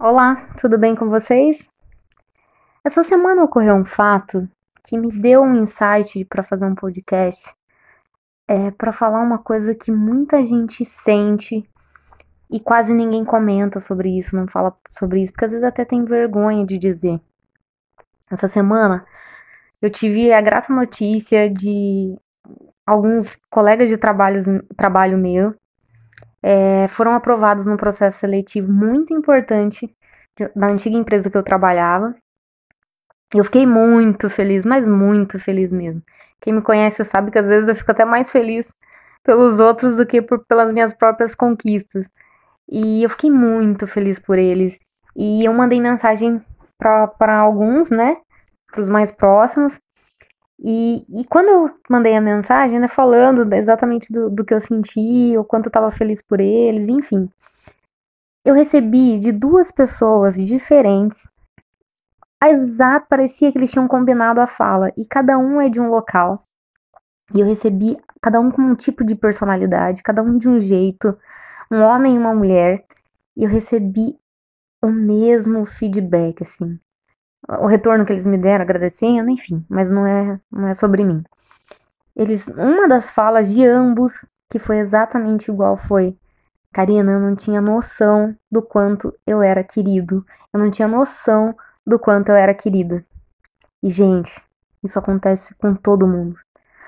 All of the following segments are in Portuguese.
Olá, tudo bem com vocês? Essa semana ocorreu um fato que me deu um insight para fazer um podcast, é, para falar uma coisa que muita gente sente e quase ninguém comenta sobre isso, não fala sobre isso, porque às vezes até tem vergonha de dizer. Essa semana eu tive a grata notícia de alguns colegas de trabalho, trabalho meu é, foram aprovados num processo seletivo muito importante da antiga empresa que eu trabalhava. Eu fiquei muito feliz, mas muito feliz mesmo. Quem me conhece sabe que às vezes eu fico até mais feliz pelos outros do que por, pelas minhas próprias conquistas. E eu fiquei muito feliz por eles. E eu mandei mensagem para alguns, né? Para os mais próximos. E, e quando eu mandei a mensagem, né, falando exatamente do, do que eu senti, o quanto eu estava feliz por eles, enfim. Eu recebi de duas pessoas diferentes. Exato, parecia que eles tinham combinado a fala. E cada um é de um local. E eu recebi cada um com um tipo de personalidade, cada um de um jeito. Um homem e uma mulher. E eu recebi o mesmo feedback, assim o retorno que eles me deram agradecendo, enfim, mas não é, não é sobre mim. Eles, uma das falas de ambos, que foi exatamente igual, foi: Karina, eu não tinha noção do quanto eu era querido. Eu não tinha noção do quanto eu era querida. E, gente, isso acontece com todo mundo.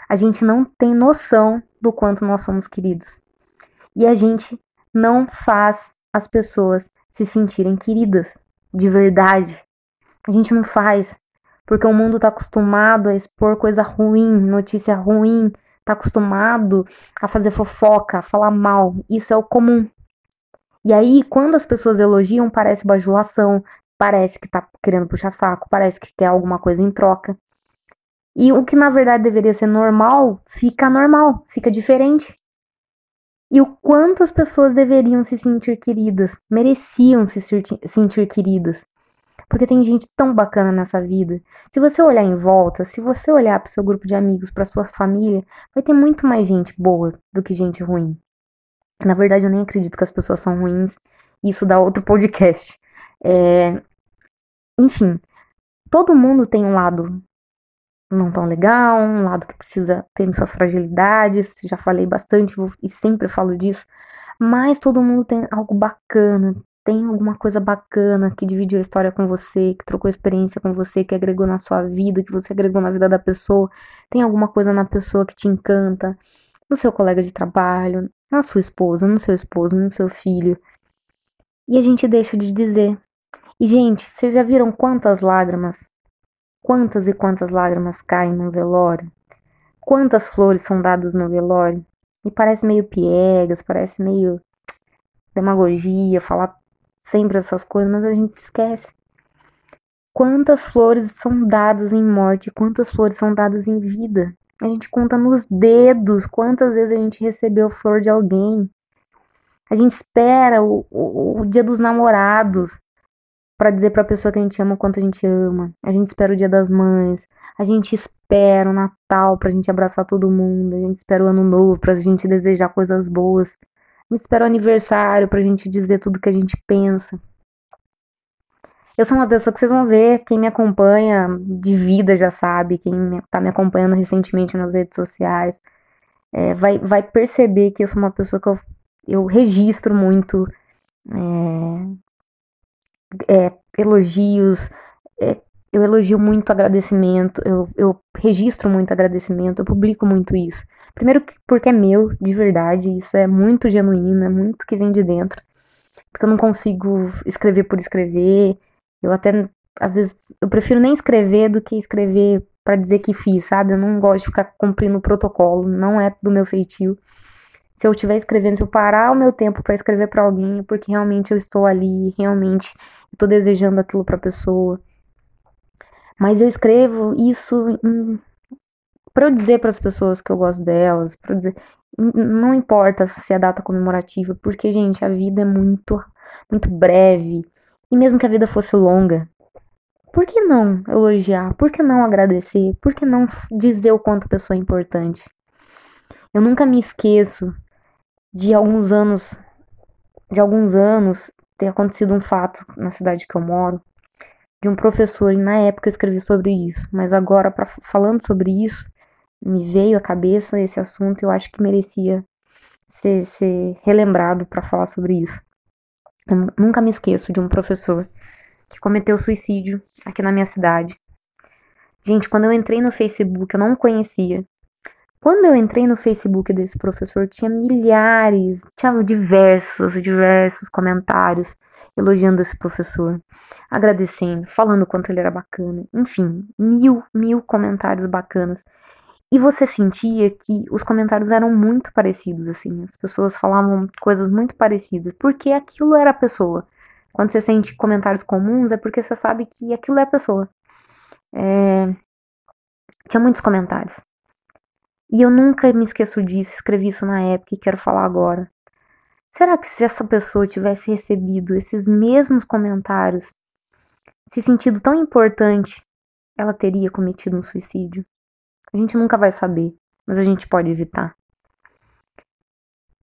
A gente não tem noção do quanto nós somos queridos. E a gente não faz as pessoas se sentirem queridas de verdade. A gente não faz porque o mundo está acostumado a expor coisa ruim, notícia ruim, está acostumado a fazer fofoca, a falar mal. Isso é o comum. E aí, quando as pessoas elogiam, parece bajulação, parece que tá querendo puxar saco, parece que quer alguma coisa em troca. E o que na verdade deveria ser normal, fica normal, fica diferente. E o quanto as pessoas deveriam se sentir queridas, mereciam se sentir queridas. Porque tem gente tão bacana nessa vida. Se você olhar em volta, se você olhar para o seu grupo de amigos, para sua família, vai ter muito mais gente boa do que gente ruim. Na verdade, eu nem acredito que as pessoas são ruins. Isso dá outro podcast. É... Enfim, todo mundo tem um lado não tão legal, um lado que precisa ter suas fragilidades. Já falei bastante e sempre falo disso. Mas todo mundo tem algo bacana, tem alguma coisa bacana que dividiu a história com você, que trocou experiência com você, que agregou na sua vida, que você agregou na vida da pessoa, tem alguma coisa na pessoa que te encanta, no seu colega de trabalho, na sua esposa, no seu esposo, no seu filho. E a gente deixa de dizer. E, gente, vocês já viram quantas lágrimas, quantas e quantas lágrimas caem no velório? Quantas flores são dadas no velório? E parece meio piegas, parece meio demagogia, falar sempre essas coisas, mas a gente se esquece. Quantas flores são dadas em morte, quantas flores são dadas em vida? A gente conta nos dedos quantas vezes a gente recebeu flor de alguém. A gente espera o, o, o dia dos namorados para dizer para a pessoa que a gente ama o quanto a gente ama. A gente espera o dia das mães. A gente espera o Natal pra gente abraçar todo mundo. A gente espera o ano novo pra gente desejar coisas boas me espera o aniversário pra gente dizer tudo que a gente pensa. Eu sou uma pessoa que vocês vão ver, quem me acompanha de vida já sabe, quem tá me acompanhando recentemente nas redes sociais, é, vai, vai perceber que eu sou uma pessoa que eu, eu registro muito é, é, elogios, é, eu elogio muito agradecimento, eu, eu registro muito agradecimento, eu publico muito isso. Primeiro porque é meu, de verdade, isso é muito genuíno, é muito que vem de dentro. Porque eu não consigo escrever por escrever. Eu até, às vezes, eu prefiro nem escrever do que escrever para dizer que fiz, sabe? Eu não gosto de ficar cumprindo o protocolo, não é do meu feitio. Se eu estiver escrevendo, se eu parar o meu tempo para escrever para alguém, é porque realmente eu estou ali, realmente estou desejando aquilo para a pessoa. Mas eu escrevo isso para dizer para as pessoas que eu gosto delas, para dizer, não importa se é data comemorativa, porque gente, a vida é muito muito breve. E mesmo que a vida fosse longa, por que não elogiar? Por que não agradecer? Por que não dizer o quanto a pessoa é importante? Eu nunca me esqueço de alguns anos, de alguns anos ter acontecido um fato na cidade que eu moro de um professor, e na época eu escrevi sobre isso, mas agora, pra, falando sobre isso, me veio à cabeça esse assunto e eu acho que merecia ser, ser relembrado para falar sobre isso. Eu nunca me esqueço de um professor que cometeu suicídio aqui na minha cidade. Gente, quando eu entrei no Facebook, eu não conhecia. Quando eu entrei no Facebook desse professor, tinha milhares, tinha diversos, diversos comentários elogiando esse professor, agradecendo, falando quanto ele era bacana, enfim, mil, mil comentários bacanas. E você sentia que os comentários eram muito parecidos, assim, as pessoas falavam coisas muito parecidas, porque aquilo era a pessoa. Quando você sente comentários comuns, é porque você sabe que aquilo é a pessoa. É... Tinha muitos comentários. E eu nunca me esqueço disso, escrevi isso na época e quero falar agora. Será que se essa pessoa tivesse recebido esses mesmos comentários, se sentido tão importante, ela teria cometido um suicídio? A gente nunca vai saber, mas a gente pode evitar.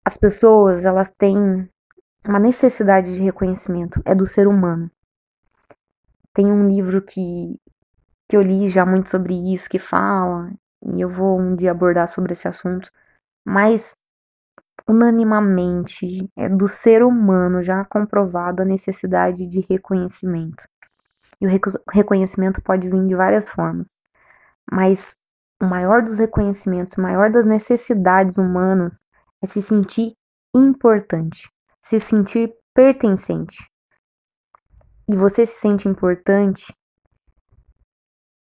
As pessoas, elas têm uma necessidade de reconhecimento, é do ser humano. Tem um livro que, que eu li já muito sobre isso, que fala, e eu vou um dia abordar sobre esse assunto, mas unanimamente é do ser humano já comprovado a necessidade de reconhecimento. E o reconhecimento pode vir de várias formas, mas o maior dos reconhecimentos, o maior das necessidades humanas é se sentir importante, se sentir pertencente. E você se sente importante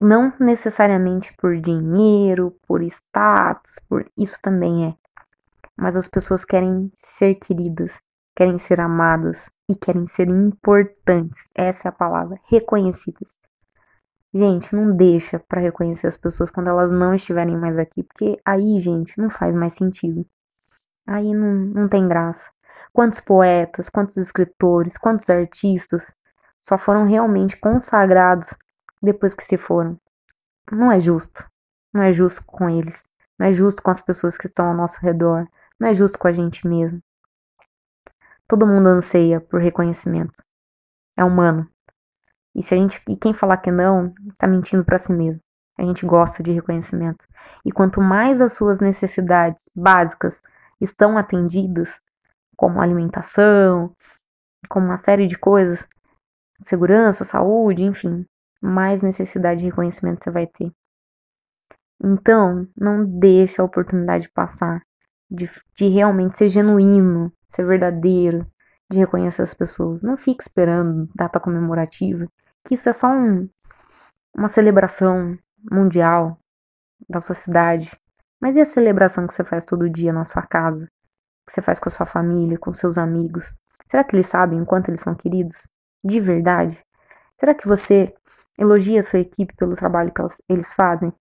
não necessariamente por dinheiro, por status, por isso também é, mas as pessoas querem ser queridas, querem ser amadas e querem ser importantes. Essa é a palavra, reconhecidas. Gente, não deixa para reconhecer as pessoas quando elas não estiverem mais aqui, porque aí, gente, não faz mais sentido. Aí não, não tem graça. Quantos poetas, quantos escritores, quantos artistas só foram realmente consagrados depois que se foram? Não é justo. Não é justo com eles. Não é justo com as pessoas que estão ao nosso redor. Não é justo com a gente mesmo. Todo mundo anseia por reconhecimento. É humano. E se a gente e quem falar que não, tá mentindo para si mesmo. A gente gosta de reconhecimento. E quanto mais as suas necessidades básicas estão atendidas, como alimentação, como uma série de coisas, segurança, saúde, enfim, mais necessidade de reconhecimento você vai ter. Então, não deixe a oportunidade passar de, de realmente ser genuíno, ser verdadeiro, de reconhecer as pessoas. Não fique esperando data comemorativa, que isso é só um, uma celebração mundial da sua cidade. Mas e a celebração que você faz todo dia na sua casa? Que você faz com a sua família, com seus amigos? Será que eles sabem o quanto eles são queridos? De verdade? Será que você elogia a sua equipe pelo trabalho que eles fazem?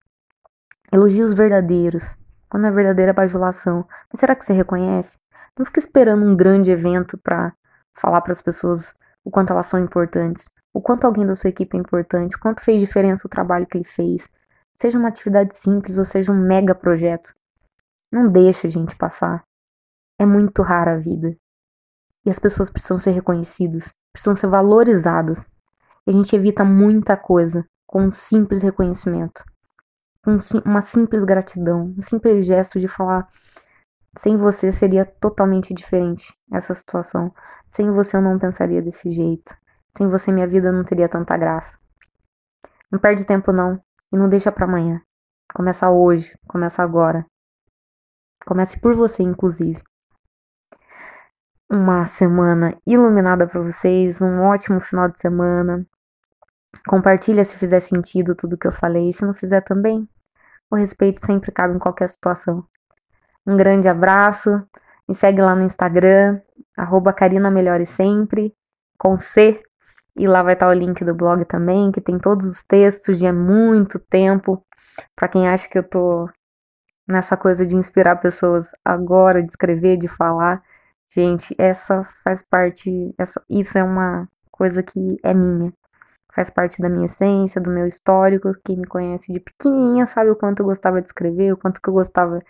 Elogios verdadeiros, quando é verdadeira bajulação. Mas será que você reconhece? Não fica esperando um grande evento para falar para as pessoas o quanto elas são importantes, o quanto alguém da sua equipe é importante, o quanto fez diferença o trabalho que ele fez. Seja uma atividade simples ou seja um mega projeto. Não deixa a gente passar. É muito rara a vida. E as pessoas precisam ser reconhecidas, precisam ser valorizadas. E a gente evita muita coisa com um simples reconhecimento um, uma simples gratidão, um simples gesto de falar: sem você seria totalmente diferente essa situação. Sem você eu não pensaria desse jeito. Sem você minha vida não teria tanta graça. Não perde tempo não e não deixa para amanhã. Começa hoje, começa agora. Comece por você, inclusive. Uma semana iluminada para vocês, um ótimo final de semana. Compartilha se fizer sentido tudo que eu falei. Se não fizer também, o respeito sempre cabe em qualquer situação. Um grande abraço. Me segue lá no Instagram, arroba Carina Melhore Sempre, com C. E lá vai estar o link do blog também, que tem todos os textos de muito tempo. Para quem acha que eu tô nessa coisa de inspirar pessoas agora, de escrever, de falar. Gente, essa faz parte, essa, isso é uma coisa que é minha faz parte da minha essência, do meu histórico. Quem me conhece de pequenininha sabe o quanto eu gostava de escrever, o quanto que eu gostava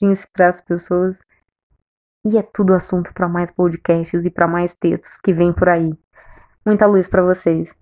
de inspirar as pessoas. E é tudo assunto para mais podcasts e para mais textos que vem por aí. Muita luz para vocês.